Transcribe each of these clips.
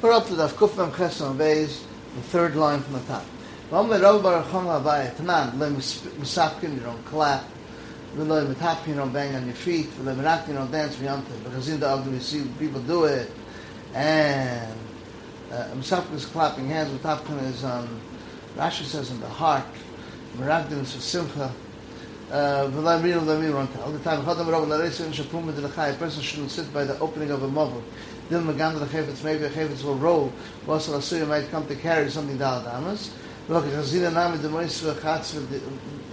We're up to the Kuf Mem Ches Beis, the third line from the top. Le Rav Baruch Chama Abaye, Tanan, le Misapkin, you don't clap, le Mitapkin, you don't bang on your feet, le Mirakin, you don't dance Yontif, because in the Ogden we see people do it, and uh, Misapkin is clapping hands, Mitapkin is on, Rashi says in the heart, Mirakdin is for Simcha, V'lai Minu V'lai Minu All the time, Chodam Rav Lareis in Shapum Medilachai, a person shouldn't sit by the opening of a mobile. Dil Magan the Chayfetz, maybe a Chayfetz will roll, was a Asuya might come to carry something down the Amas. Look, Chazina Nami, the Mois V'chatz,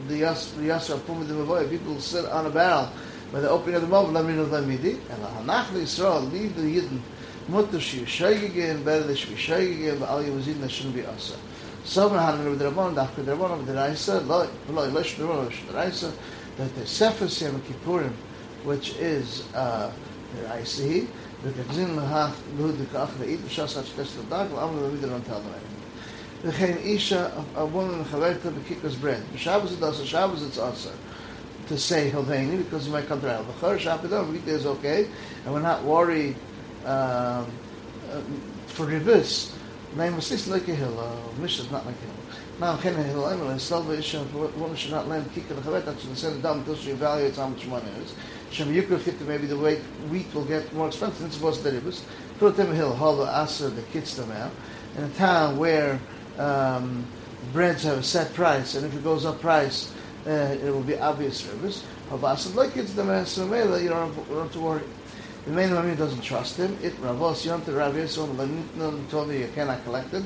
the Yasra Pum Medilachai, people sit on a barrel by the opening of the mobile, V'lai Minu V'lai Midi, and Hanach Yisrael, leave the Yidden, Mutter Shi Yishayigin, but all Yavazin, that shouldn't be Asa. Someone had with the Rabban, Dafka the Rabban, the Raisa, Loi, Loi, Loi, Loi, the Raisa, that the Sefer Shem Kippurim, which is uh, the Raisa, the Kazin Lahach, Lud, the Kach, the Eid, the Shas, Hach, Tes, the Dag, the Amr, the Vidar, and Tal, the Chayin Isha, a woman, the Kikos bread. Shabbos it it's also to say Hilveni, because you might come to Al Bechor, Shabbos, weekday is okay, and we're not worried um, uh, for Ribis, Name was this like a hill, Mishnah is not like a hill. Now, Ken Hill, I'm going to sell the issue should not lend Kika the Chavet, that's to send it down until she evaluates how much money it is. Shem Yukra Chita, maybe the weight, wheat will get more expensive, it's supposed to be Put them hill, Hala Asa, the kids them out. In a town where um, breads have a set price, and if it goes up price, uh, it will be obvious service. Havasa, like it's the Master you don't have to worry. The main Mami doesn't trust him. It Ravos Yonte Rav Yisrael told me you cannot collect it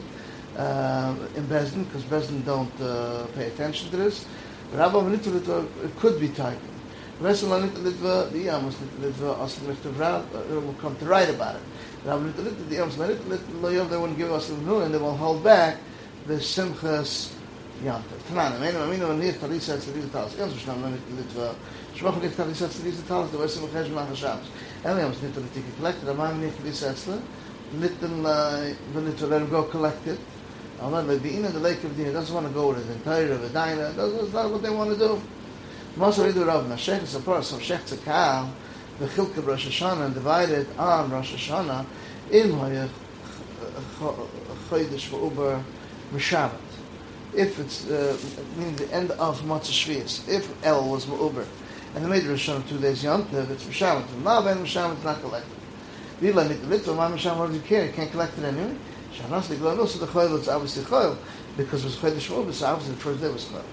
uh, in Bezdin because Bezdin don't uh, pay attention to this. Manita Litva it could be taken. Vesel Litva the Yamos Litva Aslim Litva Rav will come to write about it. Rabbi Manita Litva the Yamos Litva they won't give us the and they will hold back the Simchas Ja, tnan, men men men nit tarisa sa tsvil tas. Ganz shtam men nit va. Shvakh ge tarisa sa tsvil tas, do es mo khaj ma khashab. Em yam snit tali tik klekt, da man nit tarisa tsla. Nit tn la ben nit tali go klekt. Ama le bin in the lake of dinner, that's wanna go to the entire of the diner. That's not what they wanna do. Mos ri do rav na shekh, so far so shekh to ka. The khilk of Rosh Hashanah divided on Rosh Hashanah in my khoydish for Uber Mishabbat. If it's uh, meaning the end of Matzah Shvius, if El was Ma'uber, and the Midrash Hashanah two days Yontiv, it's Mishavat. Now Ben Mishavat is not collected. Vila Mitzvah, Ma Mishavat, what do you care? You can't collect it anyway. Shanas the the Chayil is obviously Chayil because it was Chodesh Ma'uber, so obviously the first day was Chayil.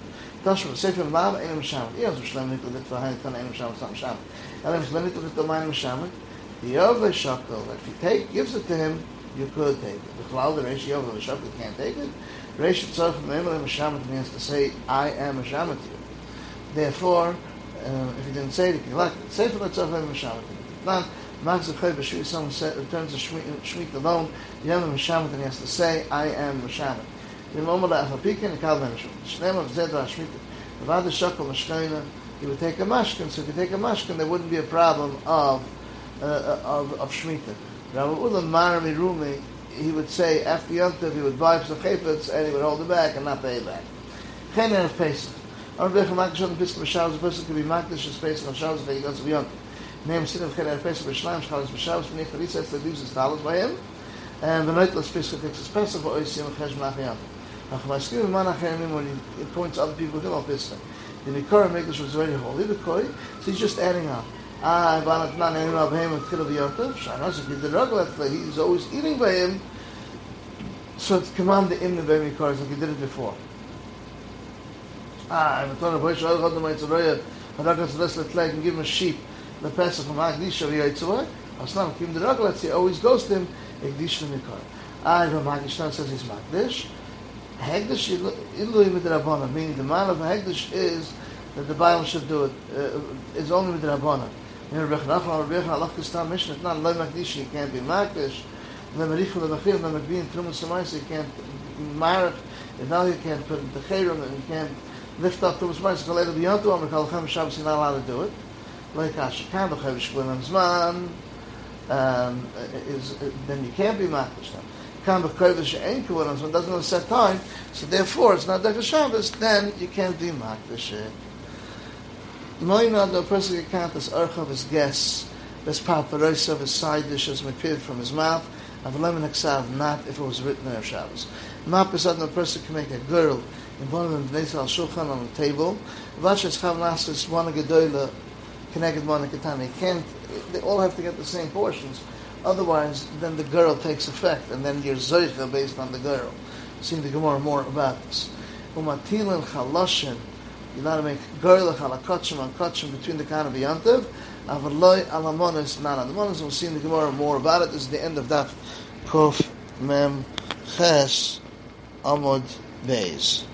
Tashma, Sefer Lav, Ein Mishavat. Yes, Mishlem Nitla Litva, Hain Tan Ein Nitla Litva, Ein Mishavat. The Yova Shakal, if he take, gives it to him, you could take it. The Cloud, the Reish Yova, the Shakal can't take it. Reish Tzarech, Meimel Mishavat means to say, I am Mishavat to you. Therefore, uh, if he didn't say it, he can it. Sefer Tzarech, Mishavat. Now, Max Chay B'Shui, someone returns to Shmit alone, the Yom Mishamet, and he has to say, I am Mishamet. The moment of Achapikin, the Kal Ben Shnem of Zedra Shmit, the Vada Shakal Mashkaina, he would take a mashkin, so if you take a mashkin, there wouldn't be a problem of, uh, of, of Shemitah. Rabbi Ulam Marami Rumi, he would say, after Yontav, he would buy some chayfetz, and he would hold it back and not pay it back. Chen of Pesach. Or Bechel Makdash on the Pesach B'Shavos, a person could be Makdash, as Pesach on Shavos, if he goes to Yontav. name sit of khair pesa b'shlam shchalas b'shavos v'nei chalitza es leaves his talos by him and the night let's pesa takes his pesa for ois yom chash malachiyam ach maskim v'man achayim when he points other people to him pesa the Nikora Megdash was very holy because so he's just adding on ah of he's always eating by him so to command the imne by Nikora like he did it before ah I'm told boy shal chod my tzroya Hadak has let like give him a sheep the Pesach from Agdisha v'Yitzvah, Aslam Kim the Raglatz, he always goes to him, Agdish v'Mikar. Ah, Rav Magishtan says he's Magdish. Hegdish Ilui Midrabana, meaning the man of Hegdish is that the Bible should do it, uh, is only Midrabana. In Rebbe Chanachon, Rebbe Chanachon, Allah Kistam Mishnah, not Loi Magdish, he can't be Magdish. The Merichu Lemachir, the Magbi in Truman Samaisa, he can't Marach, and now you can't put the Chayrim, and you can't lift up Truman Samaisa, Kaledu B'Yantu, Amr Kalachem Shabbos, you're not allowed to do it. like a shkan the khavish klim zman um is then you can't be makish then kan the khavish ein klim zman doesn't have set time so therefore it's not like a shabbos then you can't be makish Moin on the person can't this arch of his guests this paparosa of his side dishes with from his mouth Avalim Aksav, not if it was written on Shabbos. Is a person can make a girl in one of them Bnei al Shulchan on the table. Vashas Chav Nasas, one Gedoyla, connected one Katana. You can't, they all have to get the same portions. Otherwise, then the girl takes effect, and then you're based on the girl. See the Gemara more about this. Umatilin Chalashin, you're not to make girl chalakotchim and kotchim between the kind of yantiv. Avaloi alamonis nana. The monis we'll see in the Gemara more about it. This is the end of that. Kof mem ches amod beis.